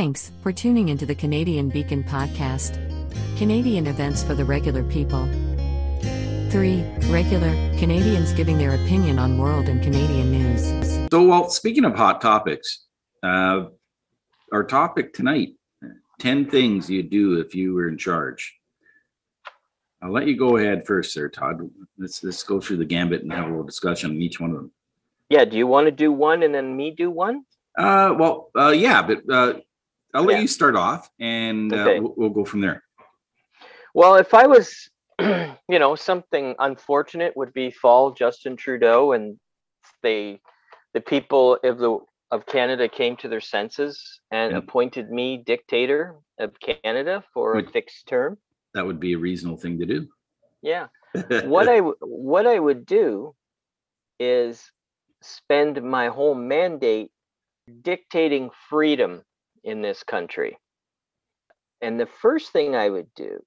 Thanks for tuning into the Canadian Beacon podcast. Canadian events for the regular people. 3. Regular Canadians giving their opinion on world and Canadian news. So, well, speaking of hot topics, uh, our topic tonight 10 things you'd do if you were in charge. I'll let you go ahead first, sir, Todd. Let's let's go through the gambit and have a little discussion on each one of them. Yeah, do you want to do one and then me do one? Uh, well, uh, yeah, but uh, I'll let Yeah. you start off, and uh, we'll, we'll go from there. Well, if I was, you know, something unfortunate would befall Justin Trudeau and they, the people of the of Canada came to their senses and Yeah. appointed me dictator of Canada for a fixed term. That would be a reasonable thing to do. Yeah. what I what I would do is spend my whole mandate dictating freedom in this country. And the first thing I would do,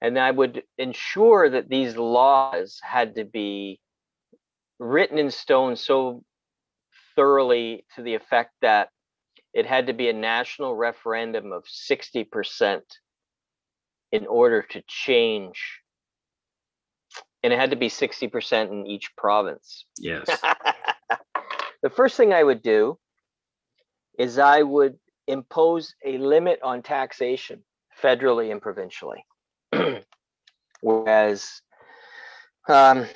and I would ensure that these laws had to be written in stone so thoroughly to the effect that it had to be a national referendum of 60% in order to change and it had to be 60% in each province. yes. the first thing I would do is I would impose a limit on taxation federally and provincially. Whereas um,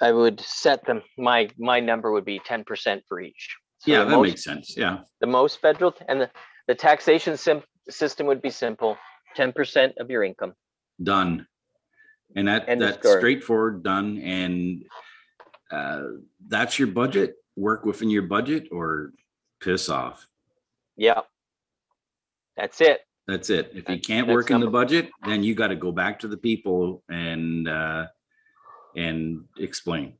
I would set them, my my number would be 10% for each. So yeah, that most, makes sense. Yeah. the most federal and the, the taxation sim- system would be simple 10% of your income. done and that End that's straightforward done and uh that's your budget work within your budget or piss off. Yeah. That's it. that's it. If you can't work in the budget then you got to go back to the people and uh and explain.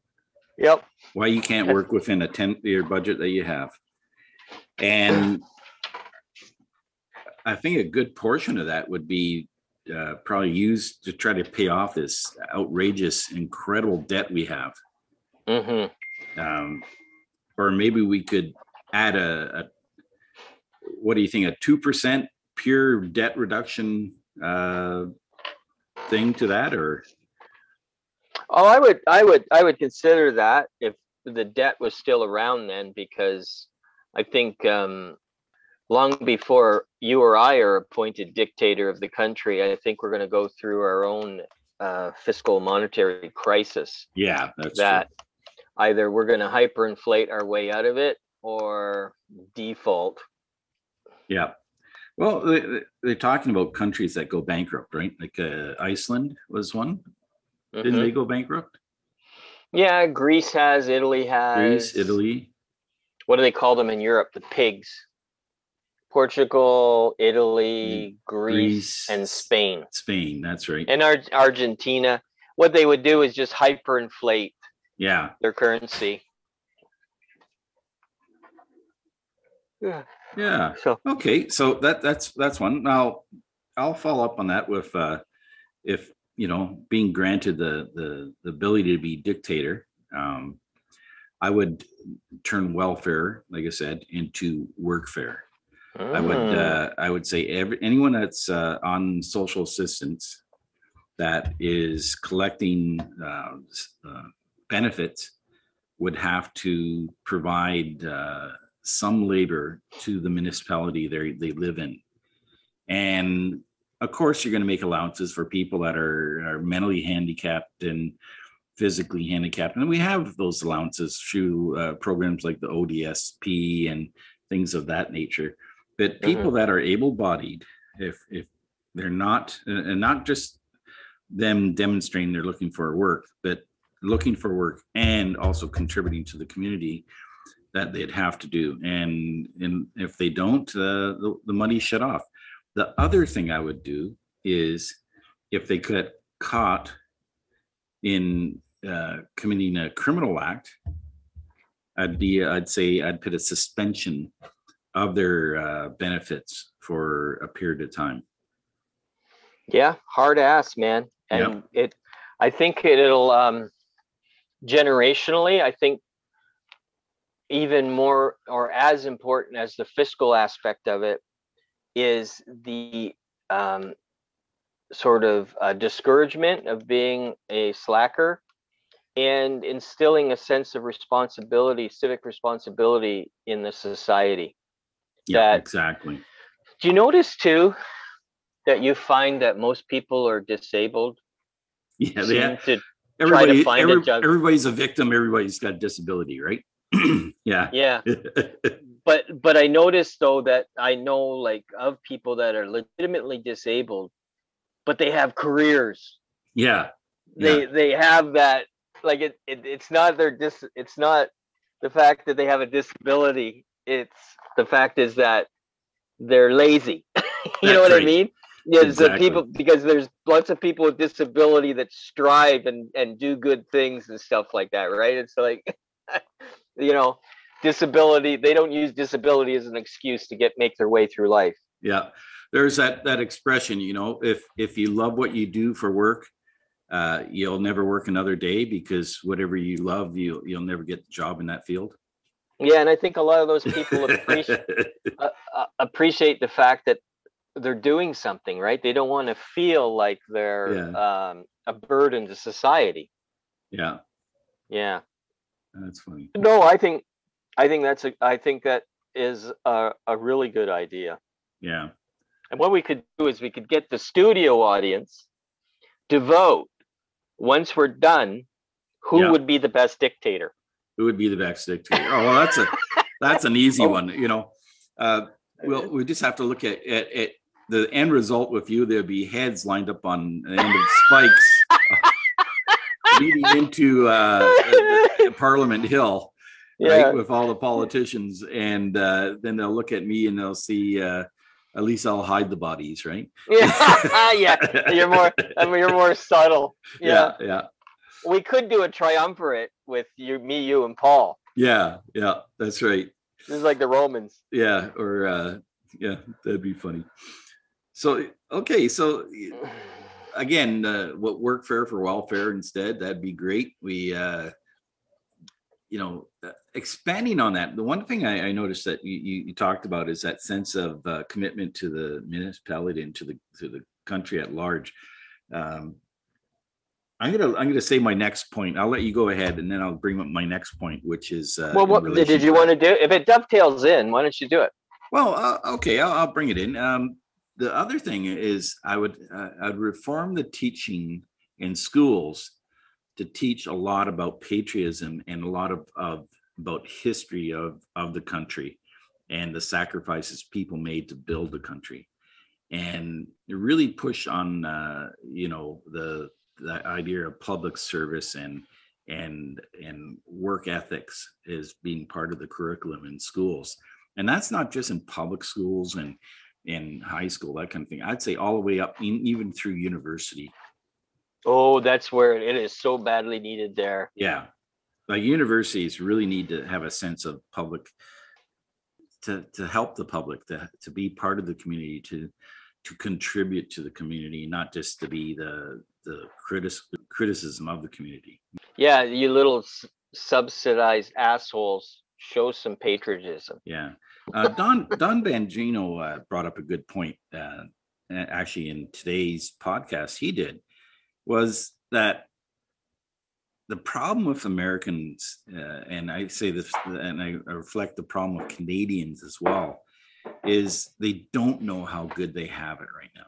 Yep. why you can't work within a 10 year budget that you have. And i think a good portion of that would be uh, probably used to try to pay off this outrageous incredible debt we have. Hmm um, or maybe we could add a, a what do you think a 2% pure debt reduction uh, thing to that or Oh, I would, I would, I would consider that if the debt was still around then, because I think um, long before you or I are appointed dictator of the country, I think we're going to go through our own uh, fiscal monetary crisis. yeah that's true. That either we're going to hyperinflate our way out of it or default. Yeah. Well, they, they're talking about countries that go bankrupt, right? Like uh, Iceland was one. Didn't Mhm. they go bankrupt? Yeah, Greece has, Italy has. Greece, Italy. what do they call them in Europe? The pigs. Portugal, Italy, Greece, Greece, and Spain. Spain. That's right. And Ar- Argentina. What they would do is just hyperinflate yeah. their currency. Yeah. Yeah. So Okay. So that that's that's one. Now I'll follow up on that with uh if you know being granted the the, the ability to be dictator. Um, I would turn welfare, like I said, into workfare. I would mm, uh, I would say every anyone that's uh, on social assistance that is collecting uh, uh, benefits would have to provide uh, some labor to the municipality they they live in, and of course you're going to make allowances for people that are, are mentally handicapped and physically handicapped, and we have those allowances through uh, programs like the ODSP and things of that nature. But people that are able-bodied if if they're not and not just them demonstrating they're looking for work but looking for work and also contributing to the community that they'd have to do and and if they don't uh, the, the money's shut off the other thing i would do is if they get caught in uh, committing a criminal act i'd be i'd say i'd put a suspension of their uh, benefits for a period of time. yeah, hard ass, man. And it I think it'll um generationally, I think even more or as important as the fiscal aspect of it is the um, sort of uh, discouragement of being a slacker and instilling a sense of responsibility, civic responsibility in the society. Yeah, that- exactly. Do you notice too that you find that most people are disabled? Yeah, they have, to- everybody, every- everybody's a victim. Everybody's got a disability, right? yeah. yeah. But but I noticed though that I know like of people that are legitimately disabled, but they have careers. yeah. They they have that like it, it it's not their dis it's not the fact that they have a disability. It's the fact is that they're lazy. you know That's what I right. mean? Yes, the Exactly. people because there's lots of people with disability that strive and and do good things and stuff like that, right? It's like you know, disability, they don't use disability as an excuse to get make their way through life. Yeah. There's that that expression, you know, if if you love what you do for work, uh, you'll never work another day because whatever you love, you you'll never get the job in that field. Yeah, and I think a lot of those people appreciate uh, uh, appreciate the fact that they're doing something, right? They don't want to feel like they're um, a burden to society. yeah, Yeah. That's funny. No, I think I think that's a I think that is a, a really good idea. Yeah. And what we could do is we could get the studio audience to vote once we're done who Yeah. would be the best dictator. Who would be the best dictator? Oh, well, that's a that's an easy Oh. one. You know, uh, well, we just have to look at, at at the end result with you. There'd be heads lined up on the end of spikes leading into uh, Parliament Hill, Yeah. right, with all the politicians, and uh, then they'll look at me and they'll see. Uh, at least I'll hide the bodies, right? Yeah. yeah. You're more I mean, you're more subtle. Yeah. yeah, yeah, We could do a triumvirate with you, me, you, and Paul. yeah, yeah. That's right. This is like the Romans. Yeah, or uh, yeah, that'd be funny. So okay, so again, uh, what workfare for welfare instead? That'd be great. We, uh, you know, uh, expanding on that. The one thing I, I noticed that you, you, talked about is that sense of uh, commitment to the municipality and to the to the country at large. Um, I'm gonna I'm gonna say my next point. I'll let you go ahead, and then I'll bring up my next point, which is uh, well, what did you want to do? If it dovetails in, why don't you do it? Well, uh, okay, I'll, I'll bring it in. Um, the other thing is, I would uh, I'd reform the teaching in schools to teach a lot about patriotism and a lot of, of about history of of the country and the sacrifices people made to build the country, and really push on uh, you know the the idea of public service and and and work ethics as being part of the curriculum in schools. And that's not just in public schools and in high school that kind of thing. I'd say all the way up in, even through university Oh, that's where it is so badly needed there. yeah like universities really need to have a sense of public to to help the public to to be part of the community to to contribute to the community not just to be the the critis- criticism of the community Yeah, you little s- subsidized assholes. Show some patriotism. Yeah. Uh, Don Don Bongino uh, brought up a good point. Uh, actually, in today's podcast, he did was that the problem with Americans, uh, and I say this, and I, reflect the problem with Canadians as well, is they don't know how good they have it right now.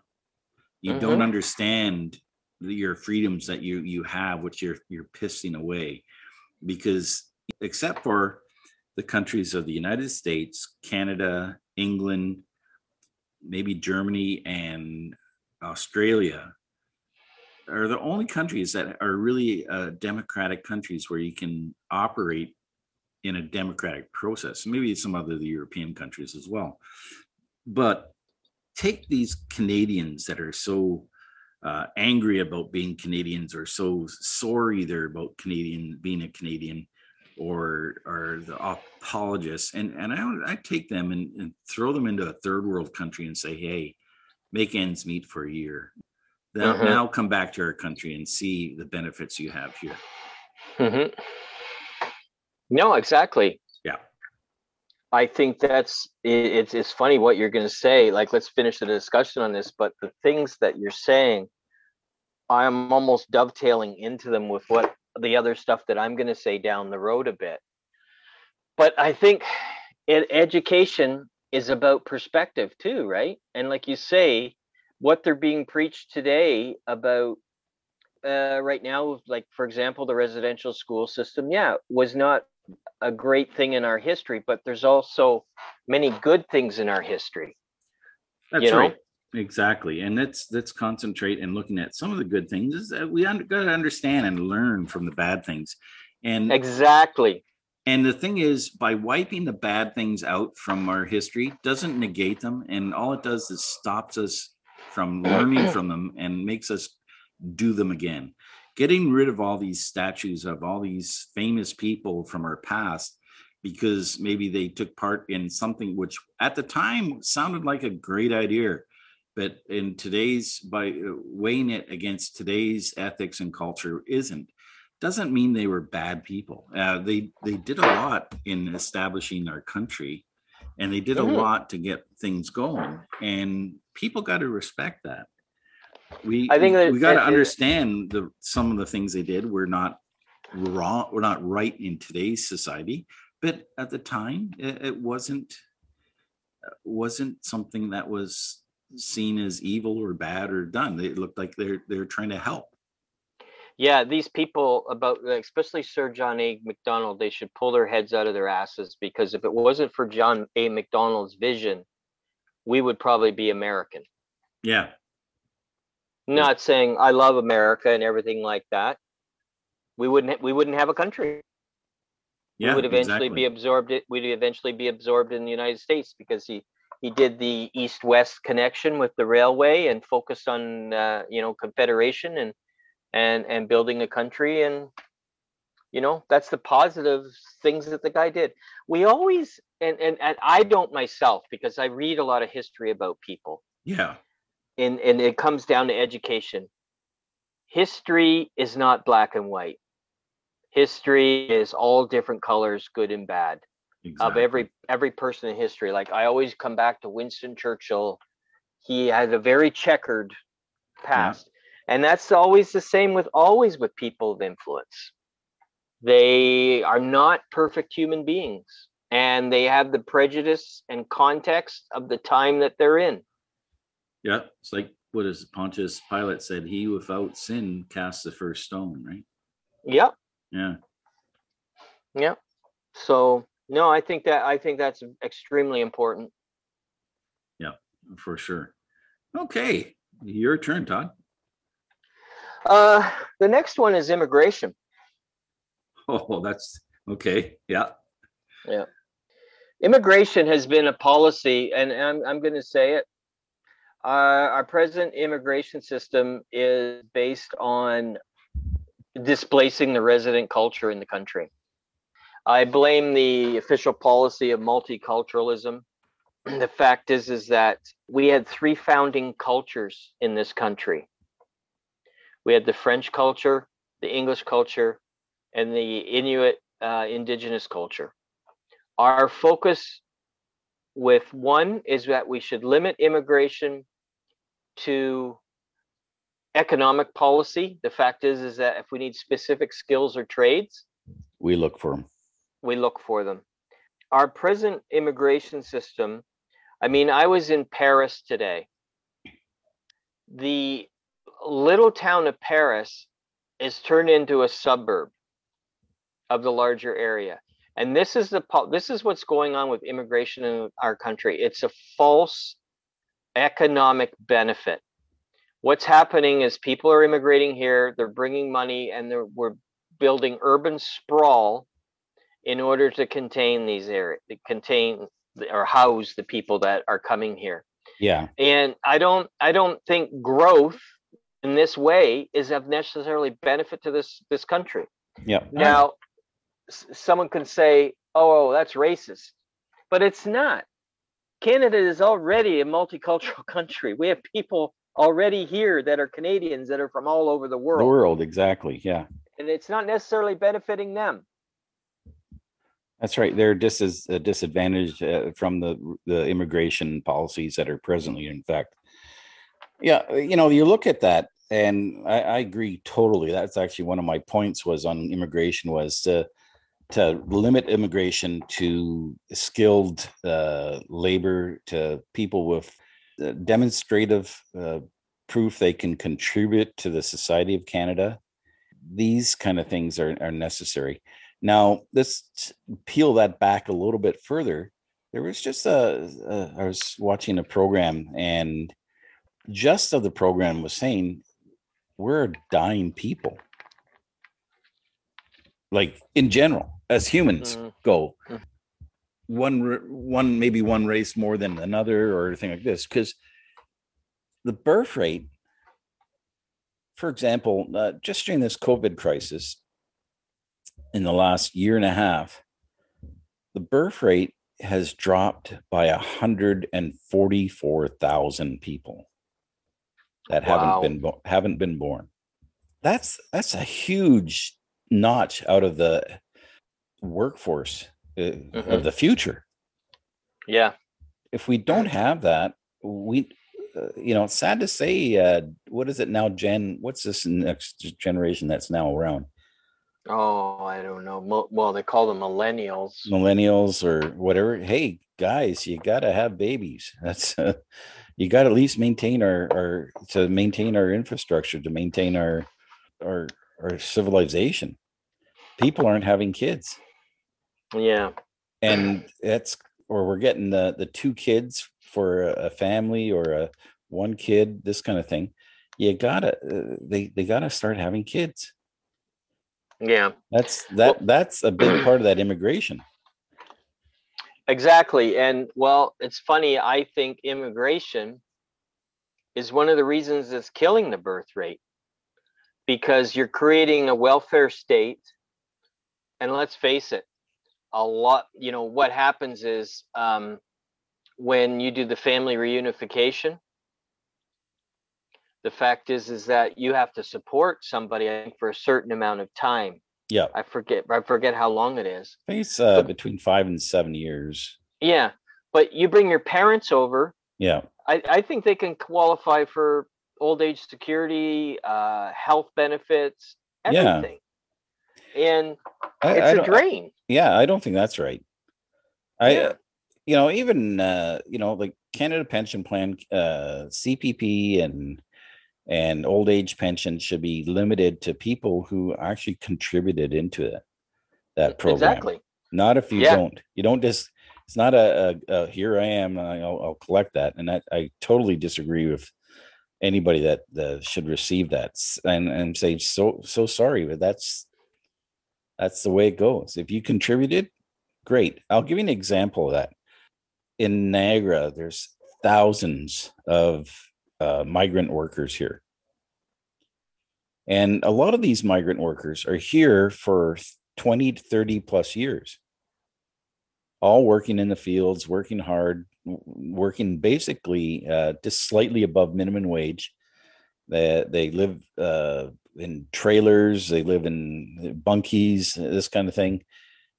You don't Mhm. understand your freedoms that you you have, which you're you're pissing away, because except for the countries of the United States, Canada, England, maybe Germany and Australia are the only countries that are really uh, democratic countries where you can operate in a democratic process. Maybe some other European countries as well. But take these Canadians that are so uh, angry about being Canadians or so sorry they're about Canadian being a Canadian or or the apologists and and I I take them and, and throw them into a third world country and say hey make ends meet for a year now, Mhm. now come back to our country and see the benefits you have here hmm No, exactly. Yeah. I think that's it, it's it's funny what you're going to say. Like, let's finish the discussion on this. But the things that you're saying, I'm almost dovetailing into them with what the other stuff that I'm going to say down the road a bit. But I think it, education is about perspective too, right? And like you say, what they're being preached today about uh, right now, like for example, the residential school system, yeah, was not a great thing in our history, but there's also many good things in our history. That's you know? right. Exactly. And let's let's concentrate and looking at some of the good things is that we un- got to understand and learn from the bad things. And Exactly. and the thing is by wiping the bad things out from our history doesn't negate them and all it does is stops us from learning from them and makes us do them again. Getting rid of all these statues of all these famous people from our past because maybe they took part in something which at the time sounded like a great idea but in today's by uh, weighing it against today's ethics and culture isn't. Doesn't mean they were bad people. Uh, they they did a lot in establishing our country and they did a Mhm. lot to get things going and people got to respect that. We I think we, that- we got to understand the some of the things they did were not wrong were not right in today's society but at the time it, it wasn't wasn't something that was seen as evil or bad or done. They looked like they're they're trying to help Yeah, these people about especially Sir John A. Macdonald, they should pull their heads out of their asses because if it wasn't for John A. Macdonald's vision, we would probably be American. yeah Not saying I love America and everything like that. We wouldn't we wouldn't have a country. yeah we would eventually exactly. be absorbed it we'd eventually be absorbed in the united states because he he did the east west connection with the railway and focused on uh, you know confederation and and and building a country and you know that's the positive things that the guy did. We always and and, and i don't myself because i read a lot of history about people. Yeah. And and it comes down to education. History is not black and white. History is all different colors good and bad of every every person in history. Like i always come back to winston churchill. He had a very checkered past and that's always the same with always with people of influence. They are not perfect human beings and they have the prejudice and context of the time that they're in. Yeah it's like what is pontius pilate said he without sin cast the first stone right? Yep. Yeah. Yep. So no, I think that I think that's extremely important. Yeah, for sure. Okay your turn todd Uh, the next one is immigration. oh that's okay yeah Yeah. Immigration has been a policy, and I'm I'm going to say it. Uh, our present immigration system is based on displacing the resident culture in the country. I blame the official policy of multiculturalism. The fact is, is that we had three founding cultures in this country. We had the French culture, the English culture, and the Inuit uh, indigenous culture. Our focus with one is that we should limit immigration to economic policy. The fact is, is that if we need specific skills or trades, We look for them. we look for them. Our present immigration system, I mean, I was in Paris today. The little town of Paris is turned into a suburb of the larger area. And this is the this is what's going on with immigration in our country. It's a false economic benefit. What's happening is people are immigrating here, they're bringing money and they're we're building urban sprawl in order to contain these areas, contain or house the people that are coming here. Yeah. And I don't, I don't think growth in this way is of necessarily benefit to this this country. Yeah. Now, s- someone can say, "Oh, that's racist," but it's not. Canada is already a multicultural country. We have people already here that are Canadians that are from all over the world. The world, exactly. Yeah. and it's not necessarily benefiting them. That's right. They're just as a disadvantage uh, from the the immigration policies that are presently in effect. Yeah, you know, you look at that, and I, I agree totally. That's actually one of my points was on immigration was to to limit immigration to skilled uh, labor to people with uh, demonstrative uh, proof they can contribute to the society of Canada. These kind of things are, are necessary. Now, let's peel that back a little bit further. There was just a, a I was watching a program, and just of the program was saying we're dying people. Like in general, as humans Mhm. go, Mhm. one one maybe one race more than another or anything like this because the birth rate for example uh, just during this covid crisis in the last year and a half the birth rate has dropped by 144,000 people that Wow. haven't been haven't been born that's that's a huge notch out of the workforce uh, Mhm. of the future Yeah. if we don't have that, we, uh, you know, sad to say, uh, what is it now, Gen? What's this next generation that's now around? Oh, I don't know. Well, they call them millennials. Millennials or whatever. Hey, guys, you got to have babies. That's, uh, you got to at least maintain our, our, to maintain our infrastructure, to maintain our, our, our civilization. People aren't having kids. Yeah. and that's or we're getting the the two kids for a, family or a one kid this kind of thing you gotta uh, they they gotta start having kids Yeah. that's that that's a big part of that immigration Exactly. And well, it's funny. I think immigration is one of the reasons it's killing the birth rate because you're creating a welfare state. And let's face it, a lot, you know, what happens is um, when you do the family reunification, the fact is is that you have to support somebody for a certain amount of time. Yeah I forget I forget how long it is. i think it's uh, between five and seven years Yeah, but you bring your parents over. yeah I, I think they can qualify for old age security, uh, health benefits, Yeah. everything. And I, it's I a drain. yeah i don't think that's right i Yeah. you know even uh you know like canada pension plan uh cpp and and old age pension should be limited to people who actually contributed into it that program Exactly. not if you Yeah. don't. You don't just it's not a, a, a here i am I'll, I'll collect that and that i totally disagree with anybody that uh, should receive that and and say so so sorry but that's that's the way it goes. If you contributed great. I'll give you an example of that. In niagara there's thousands of uh, migrant workers here. And a lot of these migrant workers are here for 20 to 30 plus years. All working in the fields working hard working basically uh, just slightly above minimum wage. They, they live uh, in trailers they live in bunkies this kind of thing.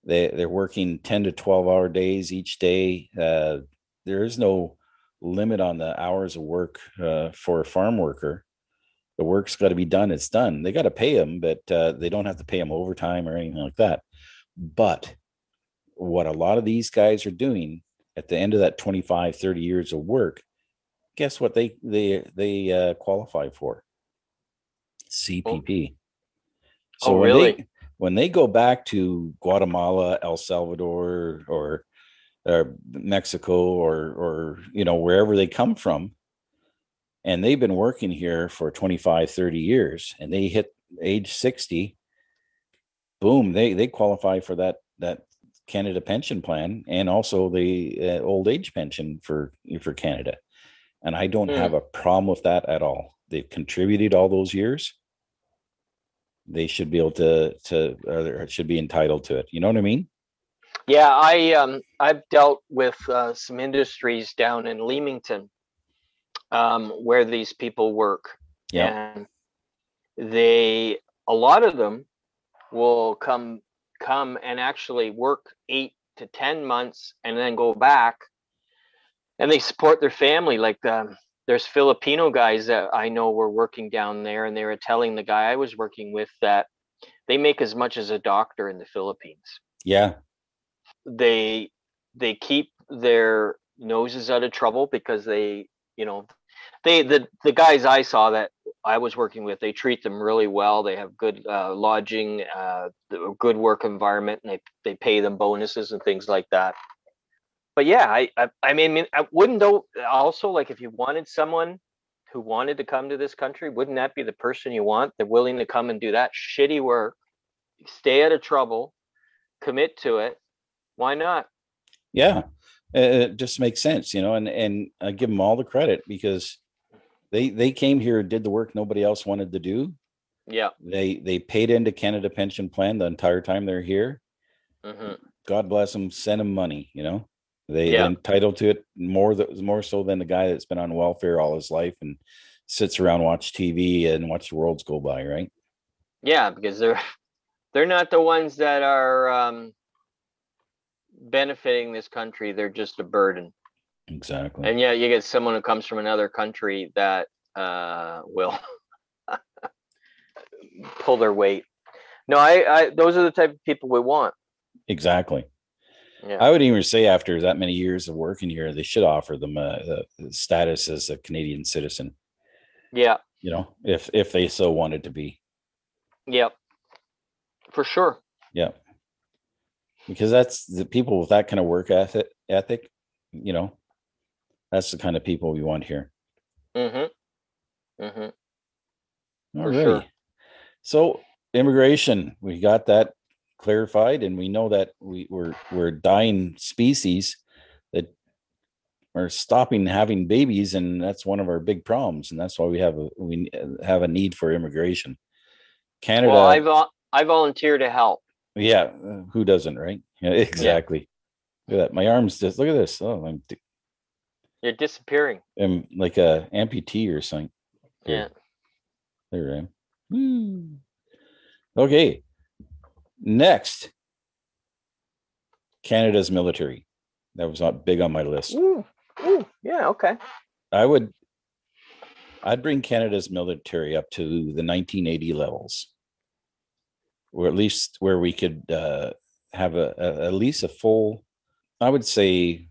They, they're working 10 to 12 hour days each day. Uh, there is no limit on the hours of work uh, for a farm worker. The work's got to be done it's done. They got to pay them but uh, they don't have to pay them overtime or anything like that. But what a lot of these guys are doing at the end of that 25 30 years of work guess what they they they uh, qualify for? Cpp so Oh, really? they when they go back to guatemala el salvador or or mexico or or you know wherever they come from. And they've been working here for 25 30 years and they hit age 60 boom they they qualify for that that canada pension plan and also the uh, old age pension for for canada. And i don't Hmm. have a problem with that at all. They've contributed all those years. They should be able to to or should be entitled to it. You know what i mean Yeah, I um I've dealt with uh, some industries down in Leamington um, where these people work. Yeah. And they a lot of them will come come and actually work eight to 10 months and then go back and they support their family. Like um, there's Filipino guys that I know were working down there and they were telling the guy I was working with that they make as much as a doctor in the Philippines. Yeah. They they keep their noses out of trouble because they, you know, they the the guys I saw that I was working with, they treat them really well. They have good uh, lodging, uh, good work environment, and they they pay them bonuses and things like that. But yeah, I I, I mean, I wouldn't though. Also, like if you wanted someone who wanted to come to this country, wouldn't that be the person you want? They're willing to come and do that shitty work, stay out of trouble, commit to it. Why not? Yeah, it just makes sense, you know. And and I give them all the credit because they they came here and did the work nobody else wanted to do yeah they they paid into canada pension plan the entire time they're here mm-hmm. god bless them send them money you know they yeah. entitled to it more that more so than the guy that's been on welfare all his life and sits around watch tv and watch the worlds go by right yeah because they're they're not the ones that are um benefiting this country they're just a burden Exactly. And yeah, you get someone who comes from another country that uh, will pull their weight. No, I, I, those are the type of people we want. Exactly. Yeah. I would even say after that many years of working here, they should offer them a, a status as a Canadian citizen. Yeah. You know, if if they so wanted to be. Yep. For sure. Yeah. Because that's the people with that kind of work ethic ethic, you know, that's the kind of people we want here. Mm-hmm. Mm-hmm. All right. Sure. So immigration, we got that clarified, and we know that we, we're we're dying species that are stopping having babies, and that's one of our big problems, and that's why we have a we have a need for immigration. Canada. Well, I I volunteer to help. Yeah, uh, who doesn't, right? Yeah, exactly. Yeah. Look at that. My arms just look at this. Oh, I'm you're disappearing. I'm like a amputee or something. Yeah. There I am. Woo. Okay. Next, Canada's military. That was not big on my list. Ooh. Ooh. Yeah. Okay. I would. I'd bring Canada's military up to the 1980 levels, or at least where we could uh, have a, a at least a full. I would say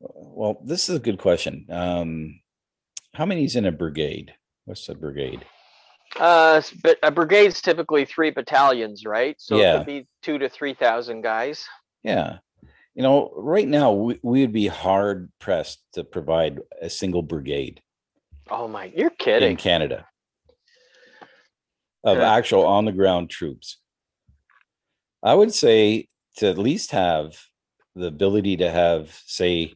well, this is a good question. Um, how many's in a brigade? What's a brigade? Uh, but a brigade's typically three battalions, right? So yeah. it could be two to three thousand guys. Yeah, you know, right now we, we would be hard pressed to provide a single brigade. Oh my, you're kidding! In Canada, of actual on the ground troops, I would say to at least have the ability to have, say,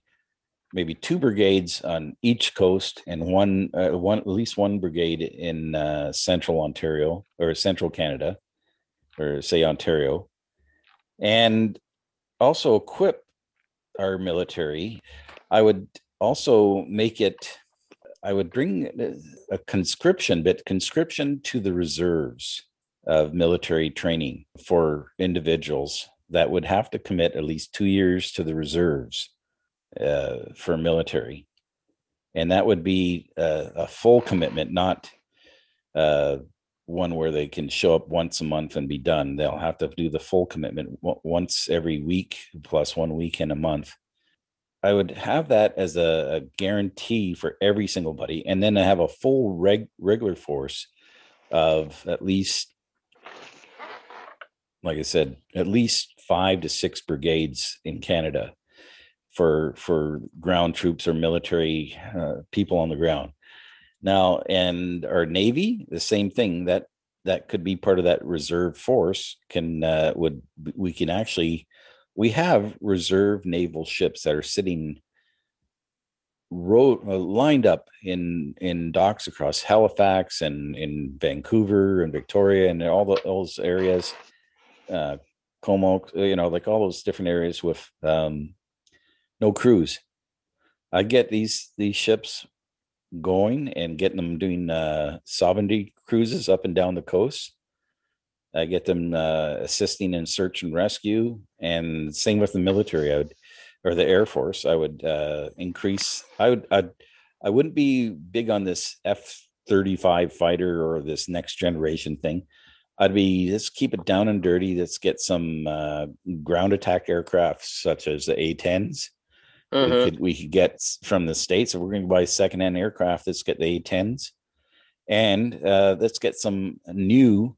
maybe two brigades on each coast and one uh, one at least one brigade in uh, central Ontario or central Canada or say Ontario. And also equip our military. I would also make it I would bring a conscription but conscription to the reserves of military training for individuals that would have to commit at least 2 years to the reserves uh, for military, and that would be a, a full commitment, not uh, one where they can show up once a month and be done. They'll have to do the full commitment once every week plus one week in a month. I would have that as a, a guarantee for every single buddy, and then I have a full reg, regular force of at least, like I said, at least five to six brigades in Canada for for ground troops or military uh, people on the ground. Now, and our navy, the same thing that that could be part of that reserve force can uh, would we can actually we have reserve naval ships that are sitting road uh, lined up in in docks across Halifax and in Vancouver and Victoria and all the, those areas, uh, Comox, you know, like all those different areas with um, no crews. I get these these ships going and getting them doing uh, sovereignty cruises up and down the coast. I get them uh, assisting in search and rescue, and same with the military. I would, or the Air Force. I would uh, increase. I would. I'd, I wouldn't be big on this F thirty five fighter or this next generation thing. I'd be let's keep it down and dirty. Let's get some uh, ground attack aircraft such as the A 10s. Mhm. We could we could get from the states. If we're going to buy secondhand aircraft, let's get the A 10s, and uh, let's get some new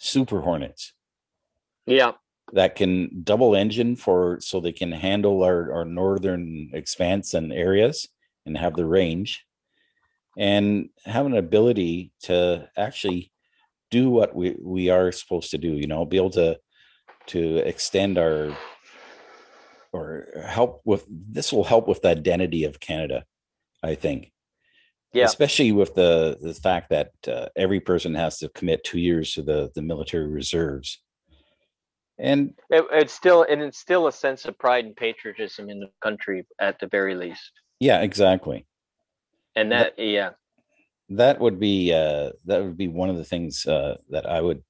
Super Hornets Yeah. that can double engine for so they can handle our, our northern expanse and areas and have the range and have an ability to actually do what we, we are supposed to do you know be able to to extend our or help with this will help with the identity of canada i think Yeah. especially with the the fact that uh, every person has to commit two years to the the military reserves and It, it's still and it's still a sense of pride and patriotism in the country at the very least. yeah exactly And That- that yeah. that would be uh that would be one of the things uh that i would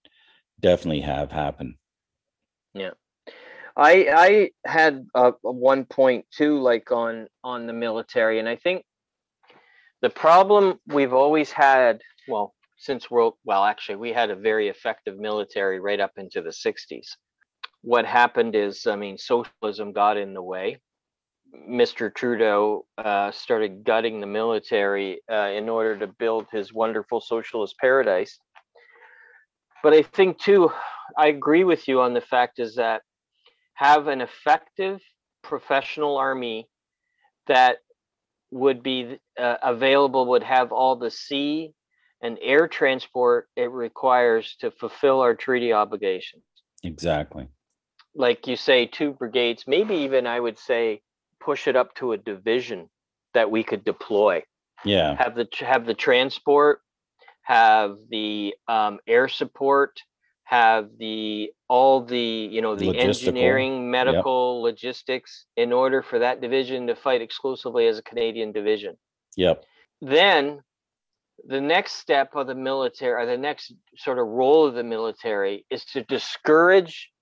definitely have happen Yeah. I I had uh, one point too, like on on the military, and I think the problem we've always had, well, since world, well, actually, we had a very effective military right up into the '60s. What happened is, I mean, socialism got in the way. Mr. Trudeau uh, started gutting the military uh, in order to build his wonderful socialist paradise. But I think too, I agree with you on the fact is that have an effective professional army that would be uh, available would have all the sea and air transport it requires to fulfill our treaty obligations. Exactly. Like you say two brigades maybe even i would say push it up to a division that we could deploy. Yeah. Have the have the transport have the um, air support have the all the you know the engineering medical logistics in order for that division to fight exclusively as a canadian division. Yep. Then the next step of the military or the next sort of role of the military is to discourage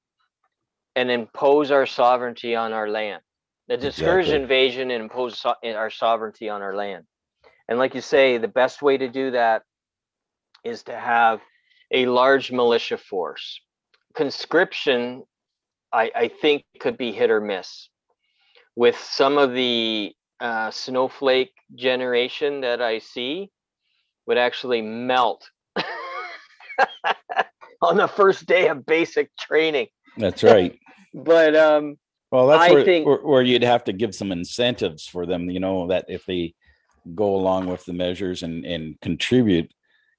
and impose our sovereignty on our land. To discourage Exactly. invasion and impose so- eh, our sovereignty on our land. And like you say the best way to do that is to have a large militia force. Conscription i, I think could be hit or miss. With some of the uh, snowflake generation that I see would actually melt on the first day of basic training. that's right. But um, well that's I where, think- where, where you'd have to give some incentives for them you know that if they go along with the measures and and contribute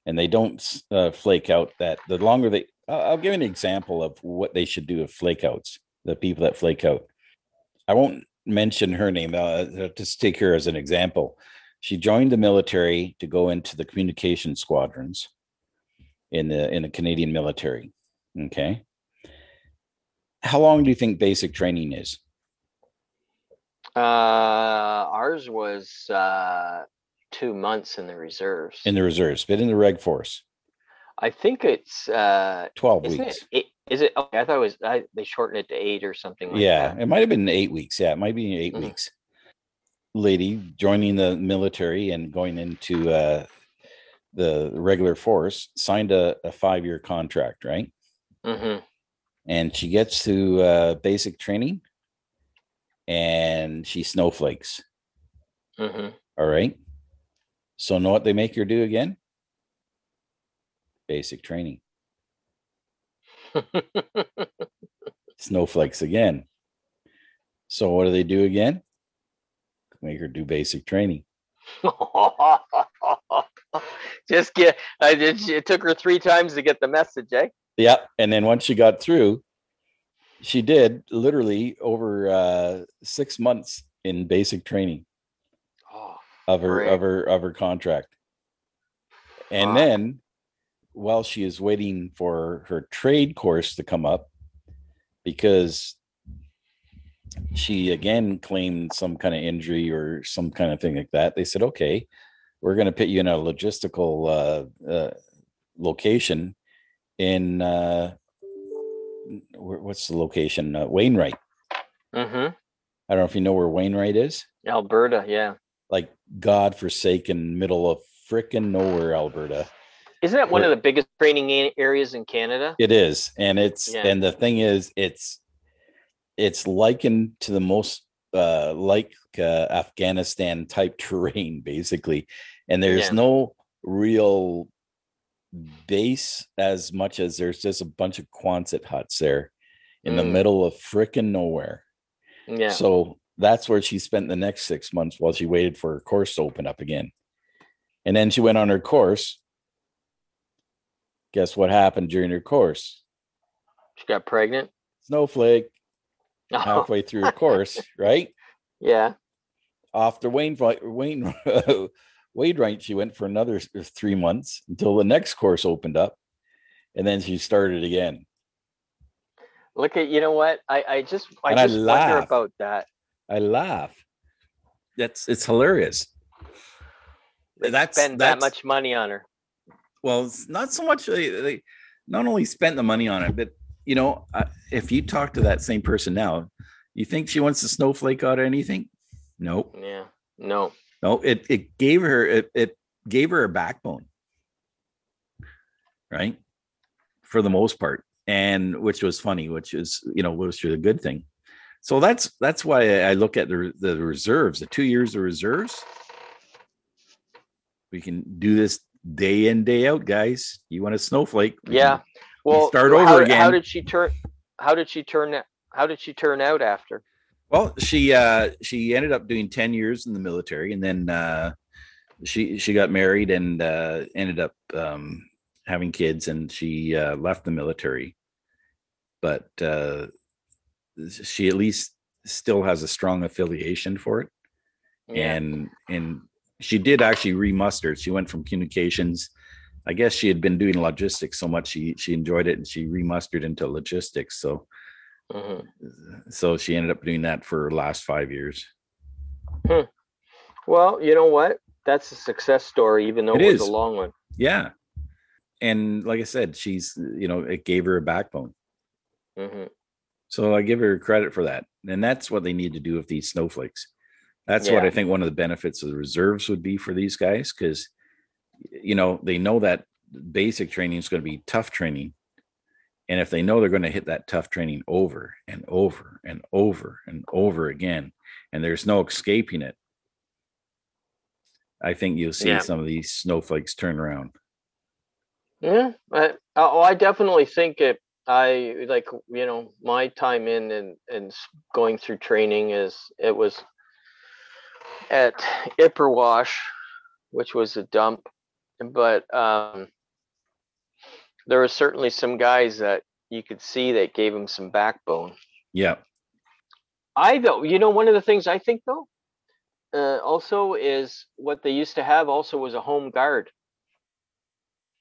and they don't uh, flake out that the longer they I'll, give an example of what they should do with flakeouts the people that flake out. I won't mention her name uh, uh, just take her as an example. She joined the military to go into the communication squadrons in the in the canadian military okay? How long do you think basic training is? Uh, ours was uh, two months in the reserves. in the reserves but in the reg force I think it's uh, 12 weeks it? Eight, is it? Okay, I thought it was. I, they shortened it to eight or something. Like yeah that. it might have been eight weeks yeah it might be 8 Mhm. weeks lady joining the military and going into uh the regular force signed a, a five-year contract right hmm and she gets to uh basic training and she snowflakes hmm all right so know what they make her do again basic training snowflakes again so what do they do again make her do basic training Just get. I did. It took her three times to get the message, eh? Yeah, and then once she got through, she did literally over uh, six months in basic training of her Great. of her of her contract, and Fuck. then while she is waiting for her trade course to come up, because she again claimed some kind of injury or some kind of thing like that, they said, "Okay, we're going to put you in a logistical uh, uh, location in uh, what's the location? Uh, Wainwright. Mm-hmm. I don't know if you know where Wainwright is. Alberta, yeah. Like God-forsaken middle of frickin' nowhere, Alberta. Isn't that one of the biggest training areas in Canada? It is, and it's Yeah. and the thing is, it's it's likened to the most uh like uh, Afghanistan type terrain, basically, and there's Yeah. no real base as much as there's just a bunch of Quonset huts there in the Mm. middle of frickin' nowhere. Yeah. So that's where she spent the next six months while she waited for her course to open up again. And then she went on her course. Guess what happened during her course? she got pregnant. Snowflake Oh, halfway through her course, right? yeah. Off to Wayne Wayne Wainwright, she went for another uh, three months until the next course opened up. And then she started again. Look at you know what? I I just I And I just wonder about that. I laugh. That's it's hilarious. That's spend that much money on her. well it's not so much they, they not only spent the money on it but you know uh, if you talk to that same person now you think she wants to snowflake out of anything nope Yeah. No. no it it gave her it, it gave her a backbone right for the most part and which was funny which is you know was a good thing so that's that's why i look at the the reserves the two years of reserves we can do this day in day out guys you want a snowflake we can- Yeah. Well, start how, over How again. did she turn? How did she turn? How did she turn out after? Well, she uh she ended up doing 10 years in the military and then uh she she got married and uh ended up um having kids and she uh left the military. But uh she at least still has a strong affiliation for it Yeah. and and she did actually remuster. She went from communications I guess she had been doing logistics so much she she enjoyed it and she remustered into logistics. So Mhm. so she ended up doing that for last five years. Well, you know what? That's a success story, even though It it, was a long one. Yeah. And like I said, she's, you know, it gave her a backbone. hmm So I give her credit for that. And that's what they need to do with these snowflakes. That's what I think one of the benefits of the reserves would be for these guys because, you know, they know that basic training is going to be tough training. And if they know they're going to hit that tough training over and over and over and over again, and there's no escaping it, I think you'll see Yeah. some of these snowflakes turn around. Yeah. I, oh, I definitely think it. I like you know my time in and and going through training is it was at Ipperwash, which was a dump, but um, there were certainly some guys that you could see that gave him some backbone. Yeah. I though, you know, one of the things I think though, uh, also is what they used to have also was a home guard.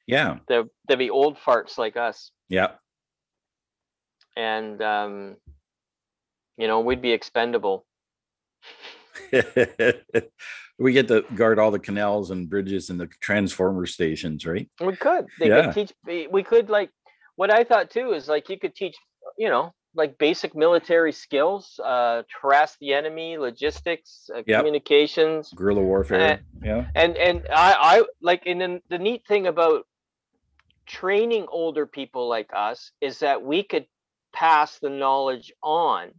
Yeah. There, there'd be old farts like us, Yeah. And um, you know, we'd be expendable. we get to guard all the canals and bridges and the transformer stations, right? We could. They Yeah. could teach. we- We could like. What I thought too is like you could teach. You know, like basic military skills, uh, harass the enemy, logistics, uh, Yep. communications. Guerrilla warfare. yeah. and and I, I like and then the neat thing about training older people like us is that we could pass the knowledge on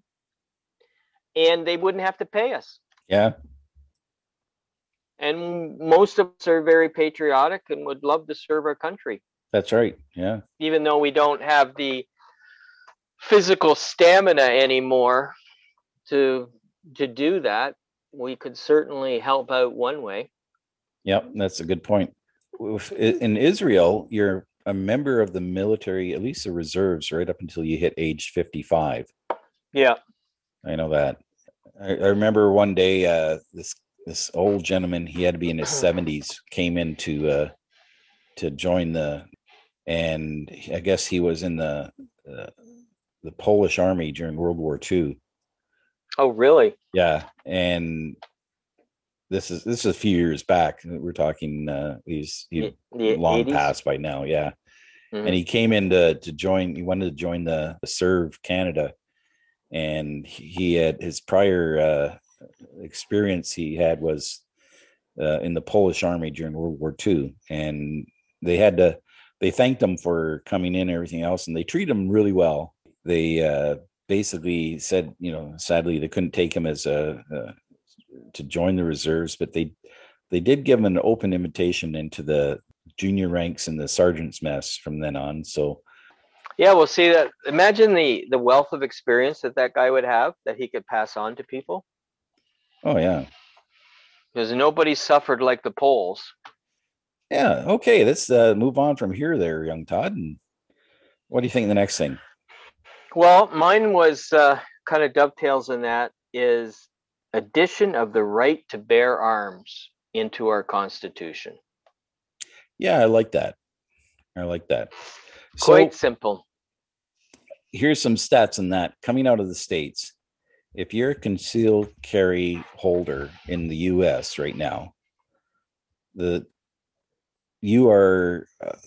and they wouldn't have to pay us Yeah. and most of us are very patriotic and would love to serve our country That's right. Yeah. even though we don't have the physical stamina anymore to to do that we could certainly help out one way Yep. That's a good point. In Israel, you're a member of the military, at least the reserves, right up until you hit age 55. yeah I know that. I, I remember one day uh, this this old gentleman, he had to be in his 70s, came in to uh, to join the, and I guess he was in the uh, the Polish army during World War II. oh really Yeah, and this is this is a few years back. We're talking. Uh, he's he long 80s? past by now. Yeah, Mhm. and he came in to to join. He wanted to join the, the Serve Canada, and he had his prior uh, experience he had was uh, in the Polish army during World War II, and they had to they thanked him for coming in and everything else, and they treated him really well. They uh, basically said, you know, sadly they couldn't take him as a, uh to join the reserves, but they they did give an open invitation into the junior ranks and the sergeant's mess from then on. So Yeah, well, see that. Imagine the the wealth of experience that that guy would have that he could pass on to people, oh yeah. because nobody suffered like the Poles. Yeah. Okay. Let's uh, move on from here, there, young Todd. And what do you think the next thing? Well, mine was uh, kind of dovetails in that is addition of the right to bear arms into our Constitution. Yeah, I like that. I like that. So Quite simple. here's some stats on that coming out of the states. If you're a concealed carry holder in the U.S. right now, the you are, uh,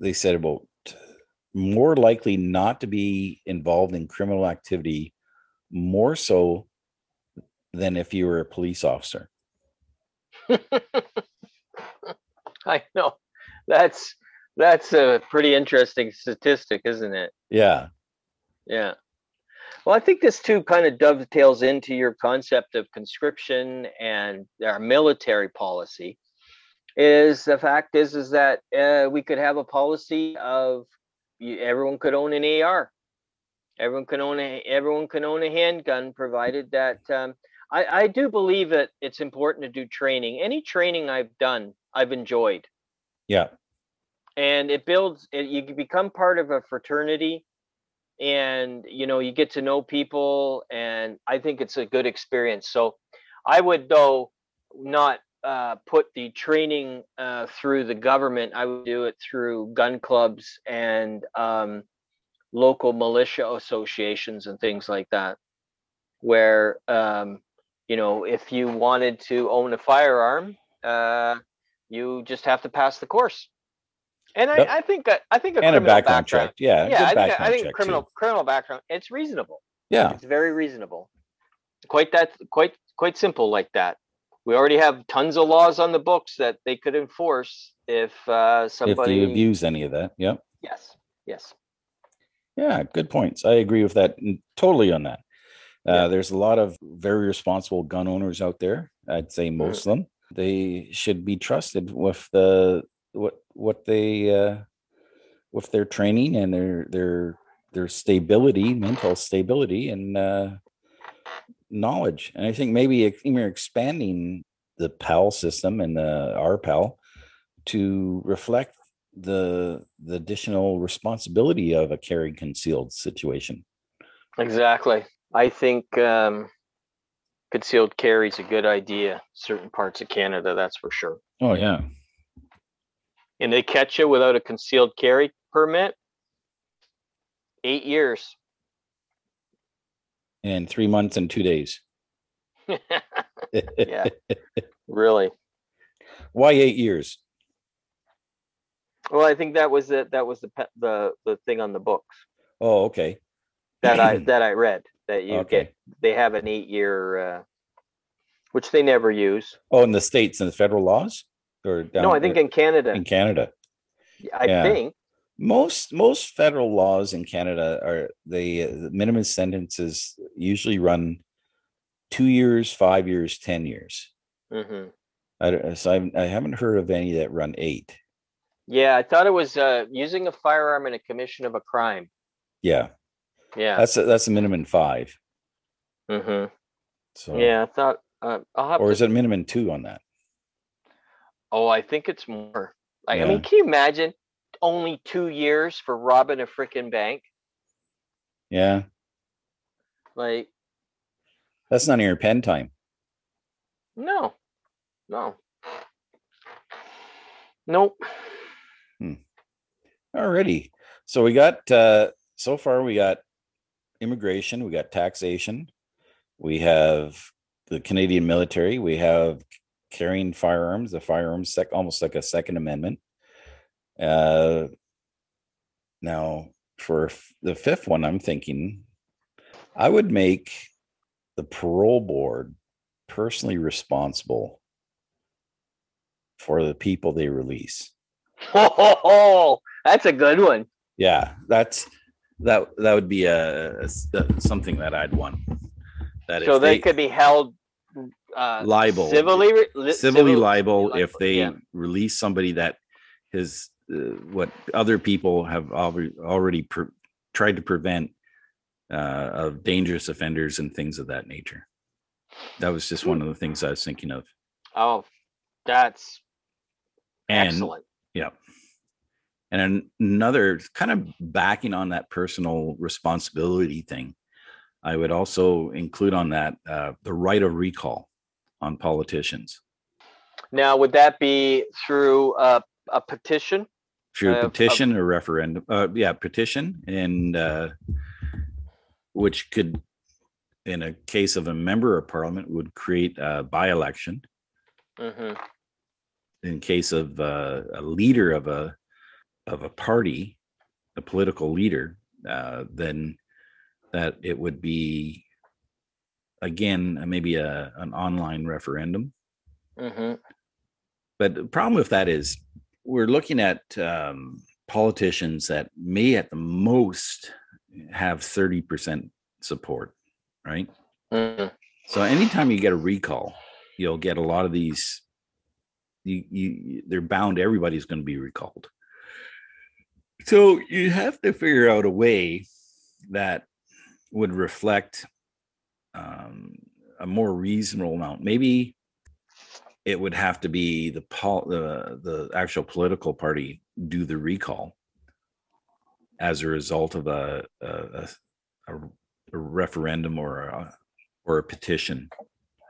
they said about more likely not to be involved in criminal activity, more so than if you were a police officer. I know that's that's a pretty interesting statistic, isn't it? Yeah. Yeah. Well, I think this too kind of dovetails into your concept of conscription and our military policy. Is the fact is is that uh, we could have a policy of you, everyone could own an AR, everyone can own a everyone can own a handgun, provided that um, I, I do believe that it's important to do training. Any training I've done, I've enjoyed Yeah. and it builds it, you become part of a fraternity and you know you get to know people and i think it's a good experience so i would though not uh, put the training uh, through the government i would do it through gun clubs and um, local militia associations and things like that where um, you know if you wanted to own a firearm uh, you just have to pass the course and Yep. I, I think that I think a And a criminal background check. Yeah. yeah, I think, I think check, too. criminal criminal background. It's reasonable. Yeah. It's very reasonable. Quite that quite quite simple like that. We already have tons of laws on the books that they could enforce if uh, If somebody. you abuse any of that. Yep. yes, yes. Yeah, good points. I agree with that totally on that. Uh, Yeah. There's a lot of very responsible gun owners out there. I'd say Mm-hmm. most of them. They should be trusted with the what what they uh, with their training and their their their stability, mental stability, and uh, knowledge. And I think maybe even expanding the PAL system and the RPAL to reflect the the additional responsibility of a carry concealed situation. Exactly. I think um, concealed carry is a good idea. Certain parts of Canada, that's for sure. Oh yeah. And they catch you without a concealed carry permit. Eight years. And three months and two days. Yeah. really. Why eight years? Well, I think that was the that was the the the thing on the books Oh, okay. that I that I read that you Okay. get they have an eight year uh, which they never use. Oh, in the states and the federal laws, or down no, I think in Canada. in Canada. I yeah. think Most most federal laws in Canada are they uh, the minimum sentences usually run two years, five years, ten years. mhm. I, don't- so I've, I haven't heard of any that run eight. Yeah, I thought it was uh, using a firearm in a commission of a crime. Yeah, Yeah. that's a, that's a minimum five. Mm-hmm. So Yeah, I thought uh, I'll have or to. is it minimum two on that? Oh, I think it's more. Like, I mean, can you imagine only two years for robbing a freaking bank? Yeah, Like, that's none of your pen time. no, no, nope. Hmm. Alrighty. So we got uh so far we got immigration, we got taxation, we have the Canadian military, we have carrying firearms, the firearms sec almost like a second amendment. Uh Now, for f- the fifth one, I'm thinking I would make the parole board personally responsible for the people they release. Oh, that's a good one. Yeah, that's that that would be a something that I'd want. That So if they, could be held uh, Liable. civilly, li- civilly civil- liable liable, if they yeah. release somebody that has uh, what other people have already already pre- tried to prevent uh, of dangerous offenders and things of that nature. That was just one of the things I was thinking of. Oh, that's And excellent. yeah. And another kind of backing on that personal responsibility thing, I would also include on that uh, the right of recall on politicians Now, would that be through uh, a petition? through Uh, of- petition or referendum. Uh, yeah, petition, and uh, which could, in a case of a member of parliament, would create a by-election. hmm In case of uh, a leader of a of a party, a political leader, uh, then that it would be again maybe a an online referendum. hmm But the problem with that is we're looking at um, politicians that may at the most have 30% support, right? hmm So anytime you get a recall, you'll get a lot of these. You, you they're bound. Everybody's going to be recalled. So you have to figure out a way that would reflect um, a more reasonable amount. Maybe it would have to be the pol- the the actual political party do the recall as a result of a a, a, a a referendum or a or a petition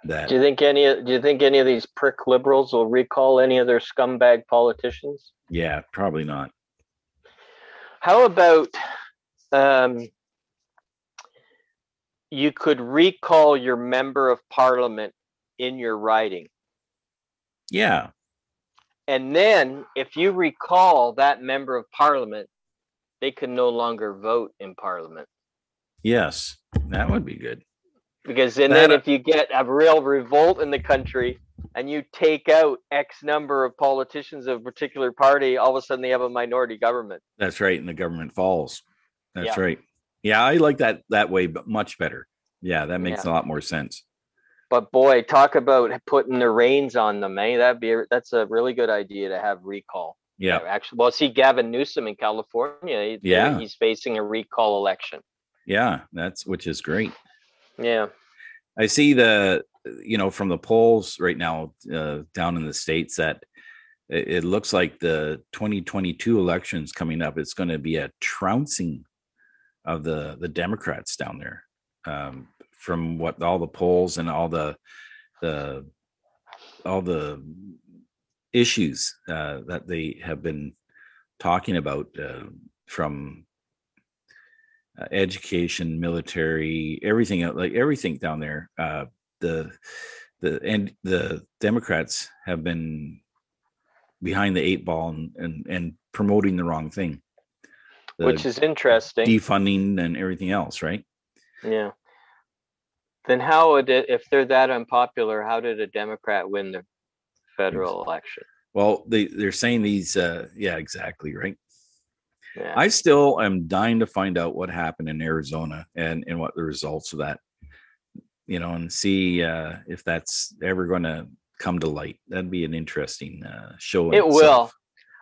that Do you think any? Do you think any of these prick liberals will recall any of their scumbag politicians? yeah probably not How about um, you could recall your member of parliament in your writing? yeah and then if you recall that member of parliament, they can no longer vote in parliament. yes that would be good Because and That- then if you get a real revolt in the country and you take out X number of politicians of a particular party, all of a sudden they have a minority government. that's right and the government falls that's Yeah. right yeah i like that that way but much better yeah that makes a lot more sense But boy, talk about putting the reins on them, eh? That'd be that's a really good idea to have recall. yeah Actually, well, see Gavin Newsom in California. he- Yeah. he's facing a recall election. yeah that's which is great Yeah. I see the you know from the polls right now uh, down in the states that it, looks like the 2022 elections coming up. It's going to be a trouncing of the the Democrats down there. Um, from what all the polls and all the the all the issues uh, that they have been talking about uh, from uh, education, military, everything like everything down there. Uh, the the and the Democrats have been behind the eight ball and and, and promoting the wrong thing, the Which is interesting. defunding and everything else, right? Yeah. Then how would it, if they're that unpopular, how did a Democrat win the federal election? Well, they they're saying these. Uh, yeah, exactly right. Yeah. I still am dying to find out what happened in Arizona and and what the results of that, you know, and see uh, if that's ever going to come to light. That'd be an interesting uh, show. It will. itself.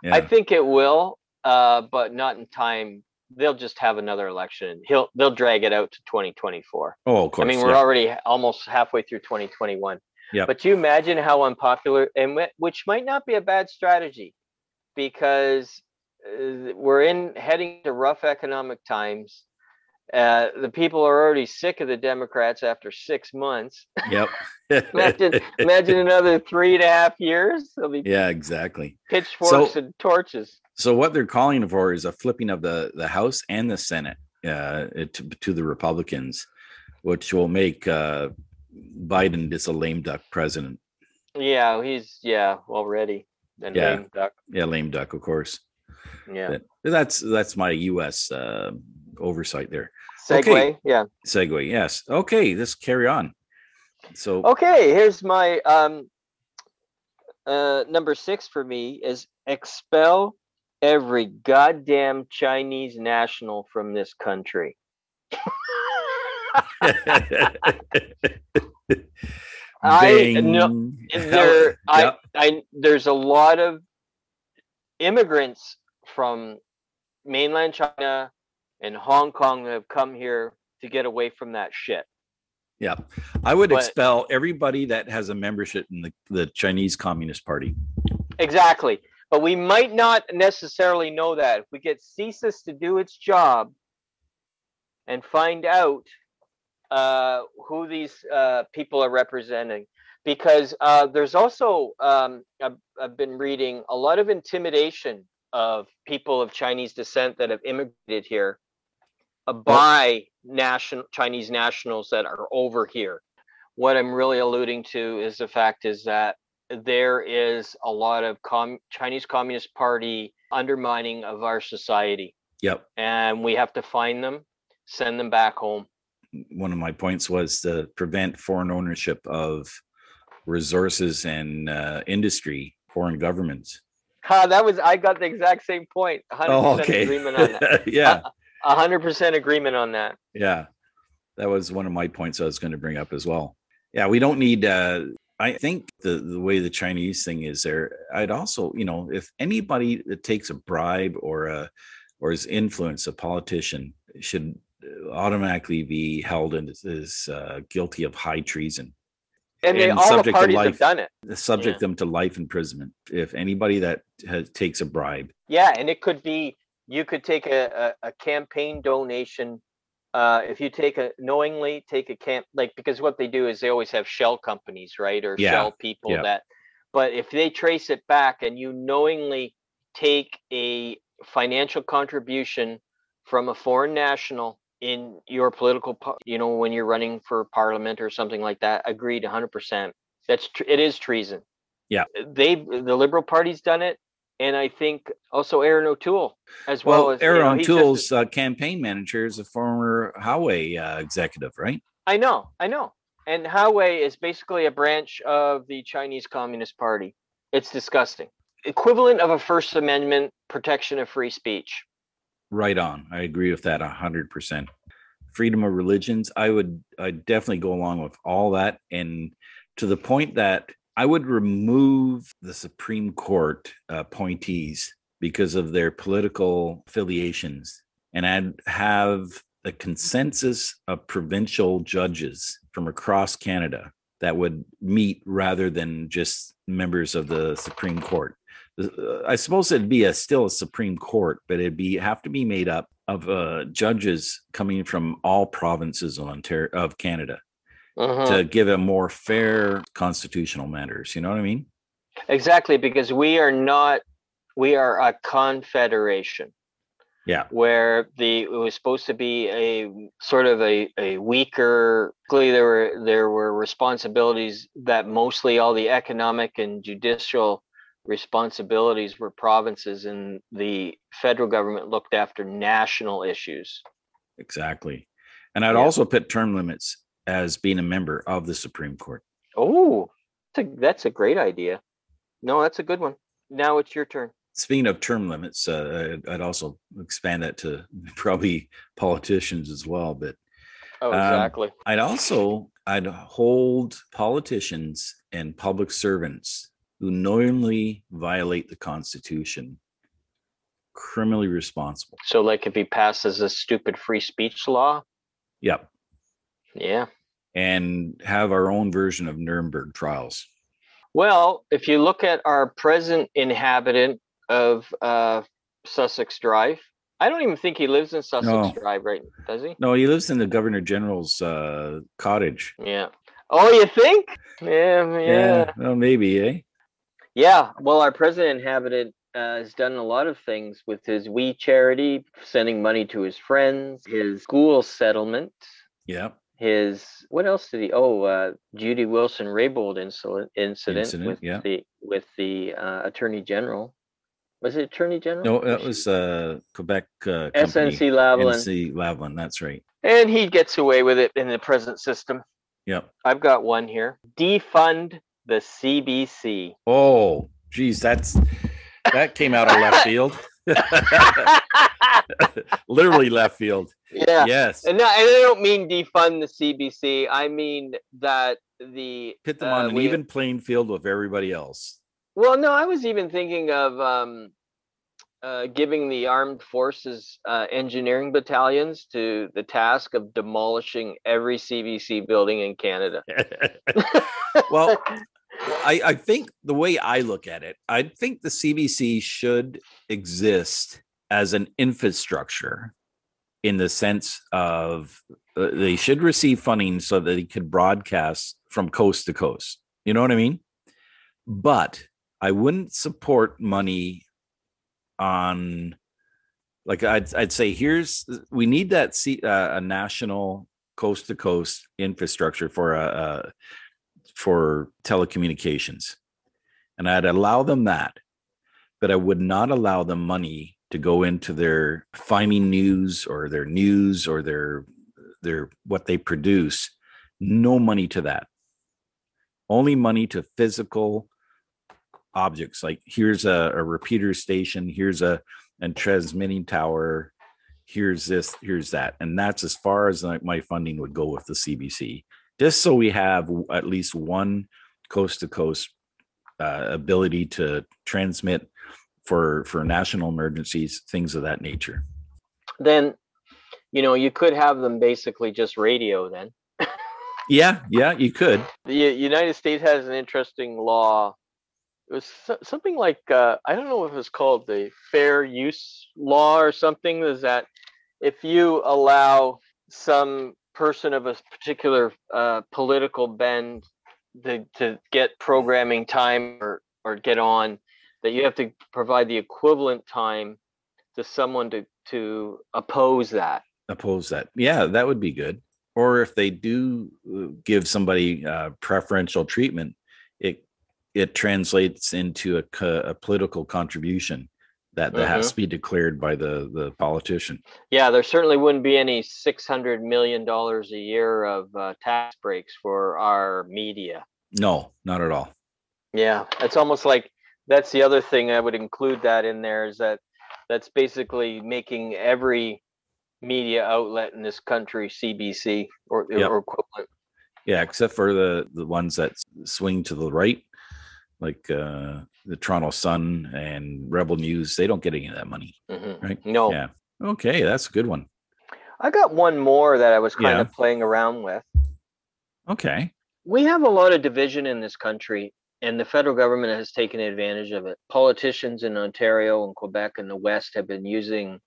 I think it will, uh, but not in time. They'll just have another election. He'll they'll drag it out to 2024. oh, of course. I mean, we're yeah. already almost halfway through 2021. Yep. But you imagine how unpopular, and which might not be a bad strategy, because we're in heading to rough economic times. Uh, the people are already sick of the Democrats after six months. Yep. imagine, imagine another three and a half years. Be yeah, exactly. pitchforks and torches. So what they're calling for is a flipping of the the House and the Senate uh, to, to the Republicans, which will make uh, Biden just a lame duck president. Yeah, he's yeah already. And Yeah. lame duck. Yeah, lame duck, of course. Yeah. That's that's my U.S. Uh, oversight there. Segue. okay. Yeah. Segue. Yes. Okay. Let's carry on. So Okay. Here's my um uh number six for me is expel every goddamn Chinese national from this country. I no, Bing. there I, I there's a lot of immigrants from mainland China and Hong Kong have come here to get away from that shit. Yeah, I would But- expel everybody that has a membership in the, the Chinese Communist Party. Exactly. But we might not necessarily know that. If we get CSIS to do its job and find out uh, who these uh, people are representing, because uh, there's also, um, I've, I've been reading a lot of intimidation of people of Chinese descent that have immigrated here by national Chinese nationals that are over here. What I'm really alluding to is the fact is that there is a lot of com- Chinese Communist Party undermining of our society, Yep. and we have to find them, send them back home. One of my points was to prevent foreign ownership of resources and uh, industry, foreign governments. Ha, that was I got the exact same point. 100% Oh, okay. agreement on that. yeah. A hundred percent agreement on that. Yeah. That was one of my points I was going to bring up as well. Yeah, we don't need uh I think the the way the Chinese thing is there, I'd also, you know, if anybody that takes a bribe or a or is influence a politician should automatically be held in, as uh, guilty of high treason. And, they, And all the subject to parties have life. done it. Subject Yeah. them to life imprisonment if anybody that has, takes a bribe. Yeah, and it could be you could take a, a, a campaign donation. Uh, if you take a knowingly take a camp like because what they do is they always have shell companies, right? Or Yeah, shell people yeah. that but if they trace it back and you knowingly take a financial contribution from a foreign national in your political you know when you're running for parliament or something like that agreed 100% that's tr- it is treason Yeah. they the liberal party's done it and i think also erin o'toole as well, Well, as you know, Erin just O'Toole's uh, campaign manager is a former Huawei uh, executive, right? I know, I know. And Huawei is basically a branch of the Chinese Communist Party. It's disgusting. Equivalent of a First Amendment protection of free speech. Right on. I agree with that a hundred percent. Freedom of religions. I would I definitely go along with all that, and to the point that I would remove the Supreme Court uh, appointees because of their political affiliations, and I'd have a consensus of provincial judges from across Canada that would meet rather than just members of the Supreme Court. Uh, I suppose it'd be a still a Supreme Court, but it'd be have to be made up of uh, judges coming from all provinces of Ontario of Canada Mhm. to give a more fair constitutional matters. You know what I mean? Exactly, because we are not, we are a confederation. Yeah. Where the it was supposed to be a sort of a, a weaker clearly there were there were responsibilities that mostly all the economic and judicial responsibilities were provinces and the federal government looked after national issues. Exactly. And I'd Yeah. also put term limits as being a member of the Supreme Court. Oh, that's a, that's a great idea. No, that's a good one. Now it's your turn. Speaking of term limits, uh, I'd- I'd also expand that to probably politicians as well. But Oh, Um, exactly. I'd also I'd hold politicians and public servants who knowingly violate the Constitution criminally responsible. So, like, if he passes a stupid free speech law, Yep. yeah. And have our own version of Nuremberg trials. Well, if you look at our present inhabitant of uh, Sussex Drive, I don't even think he lives in Sussex No. Drive, right? Does he? No, he lives in the Governor General's uh, cottage. Yeah. Oh, you think? Yeah, yeah, Well, maybe, eh? Yeah. Well, our president-inhabitant uh, has done a lot of things with his We Charity, sending money to his friends, his school settlement, Yeah. his what else did he? Oh, uh, Jody Wilson Raybould incident incident, Incident, with yeah. the with the uh, Attorney General. Was it Attorney General? No, that was uh, Quebec uh. SNC Lavalin. NC Lavalin. That's right. And he gets away with it in the present system. Yep. I've got one here. Defund the CBC. Oh, geez, that's that came out of left field. Literally left field. yeah. Yes. And, no, and I don't mean defund the CBC. I mean that the Pit them uh, on an we- even playing field with everybody else. Well, no, I was even thinking of um, uh, giving the armed forces uh, engineering battalions to the task of demolishing every CBC building in Canada. well, I, I think the way I look at it, I think the CBC should exist as an infrastructure in the sense of uh, they should receive funding so that they could broadcast from coast to coast. You know what I mean? But I wouldn't support money on like I'd I'd say here's we need that C, uh, a national coast to coast infrastructure for a for telecommunications. And I'd allow them that, but I would not allow them money to go into their finding news or their news or their their what they produce. No money to that. Only money to physical objects. Like here's a, a repeater station, here's a and transmitting tower, here's this, here's that. And that's as far as my funding would go with the CBC just so we have at least one coast to coast uh, ability to transmit for for national emergencies things of that nature then, you know, you could have them basically just radio then. yeah yeah you could The United States has an interesting law. It was something like uh, I don't know if it's called the fair use law or something. Is that if you allow some person of a particular uh, political bend to, to get programming time or, or get on, that you have to provide the equivalent time to someone to to oppose that. oppose that. Yeah that would be good. Or if they do uh, give somebody uh, preferential treatment it it translates into a, a political contribution that, that has to be declared by the the politician Yeah, there certainly wouldn't be any six hundred million dollars a year of uh, tax breaks for our media. no not at all Yeah, it's almost like that's the other thing I would include that in there is that that's basically making every media outlet in this country CBC or, Yep. or equivalent. Yeah, except for the the ones that swing to the right, like uh the Toronto Sun and Rebel News. They don't get any of that money, Mhm. right? No, Yeah. Okay, that's a good one. I got one more that I was kind Yeah. of playing around with. Okay. we have a lot of division in this country and the federal government has taken advantage of it politicians in ontario and quebec and the west have been using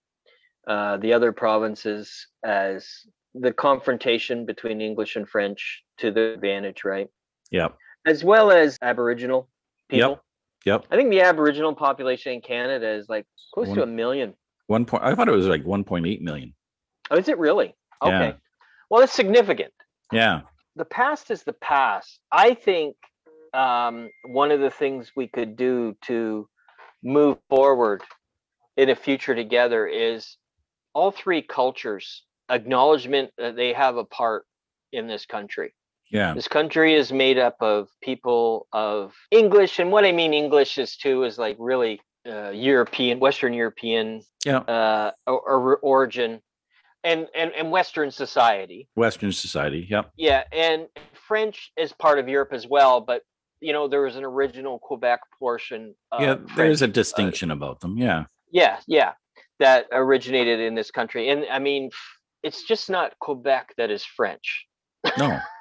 uh, the other provinces as the confrontation between english and french to their advantage right Yeah. as well as aboriginal people Yep. i think the aboriginal population in canada is like close to One- a million One point. I thought it was like 1.8 million. oh is it really okay Yeah. well it's significant Yeah. the past is the past. I think um, one of the things we could do to move forward in a future together is all three cultures acknowledgement that they have a part in this country. Yeah. This country is made up of people of English, and what I mean English is too is like really uh, European, Western European Yeah. uh, or, or origin, and and and Western society Western society. Yep. yeah and french is part of europe as well but you know there was an original quebec portion of yeah. There's a uh, distinction about them. Yeah. yeah yeah that originated in this country and i mean it's just not quebec that is french No,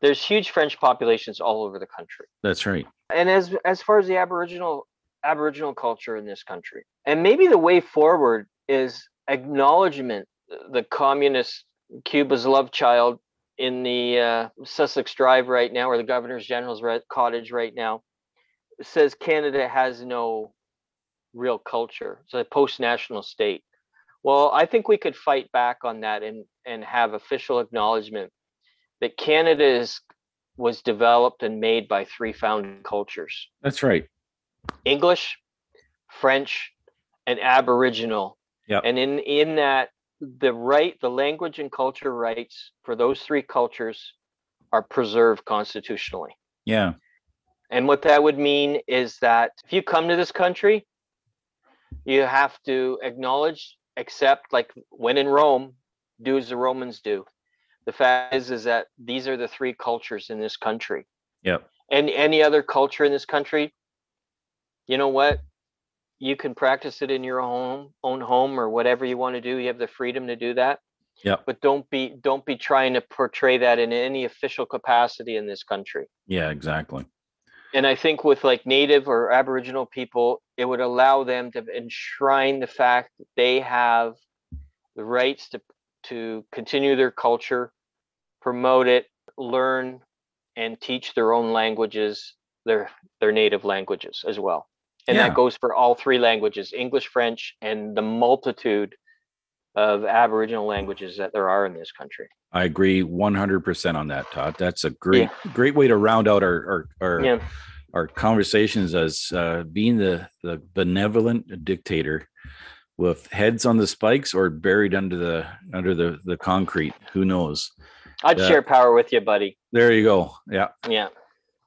there's huge french populations all over the country. That's right. and as as far as the aboriginal aboriginal culture in this country and maybe the way forward is acknowledgement the communist cuba's love child in the uh, sussex drive right now or the governor's general's cottage right now says canada has no real culture. It's a post-national state. Well i think we could fight back on that and and have official acknowledgement that canada is was developed and made by three founding cultures That's right. English, French, and Aboriginal. Yep. And in in that the right, the language and culture rights for those three cultures are preserved constitutionally. Yeah. And what that would mean is that if you come to this country, you have to acknowledge, accept, like when in Rome, do as the Romans do. The fact is, is that these are the three cultures in this country. Yep. And any other culture in this country, you know what? You can practice it in your home, own home, or whatever you want to do. You have the freedom to do that. Yep. But don't be don't be trying to portray that in any official capacity in this country Yeah, exactly. and I think with like native or Aboriginal people, it would allow them to enshrine the fact that they have the rights to to continue their culture, promote it, learn, and teach their own languages, their their native languages as well. And Yeah. that goes for all three languages: English, French, and the multitude of Aboriginal languages that there are in this country. I agree 100% on that, Todd. That's a great, great way to round out our, our, our, Yeah. our conversations as uh, being the, the benevolent dictator with heads on the spikes or buried under the, under the, the concrete. Who knows? I'd share power with you, buddy. There you go. Yeah. Yeah.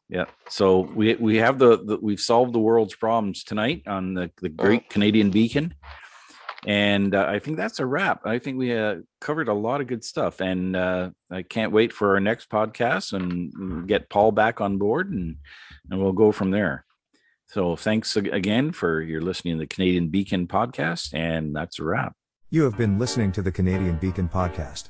Yeah. So we we have the, the we've solved the world's problems tonight on the the Great Canadian Beacon, and uh, I think that's a wrap. I think we uh, covered a lot of good stuff, and uh, I can't wait for our next podcast and get Paul back on board, and and we'll go from there. So thanks again for your listening to the Canadian Beacon podcast, and that's a wrap. You have been listening to the Canadian Beacon podcast.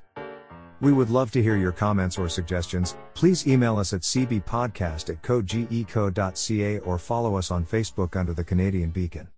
We would love to hear your comments or suggestions. Please email us at cbpodcast at codegeco.ca or follow us on Facebook under the Canadian Beacon.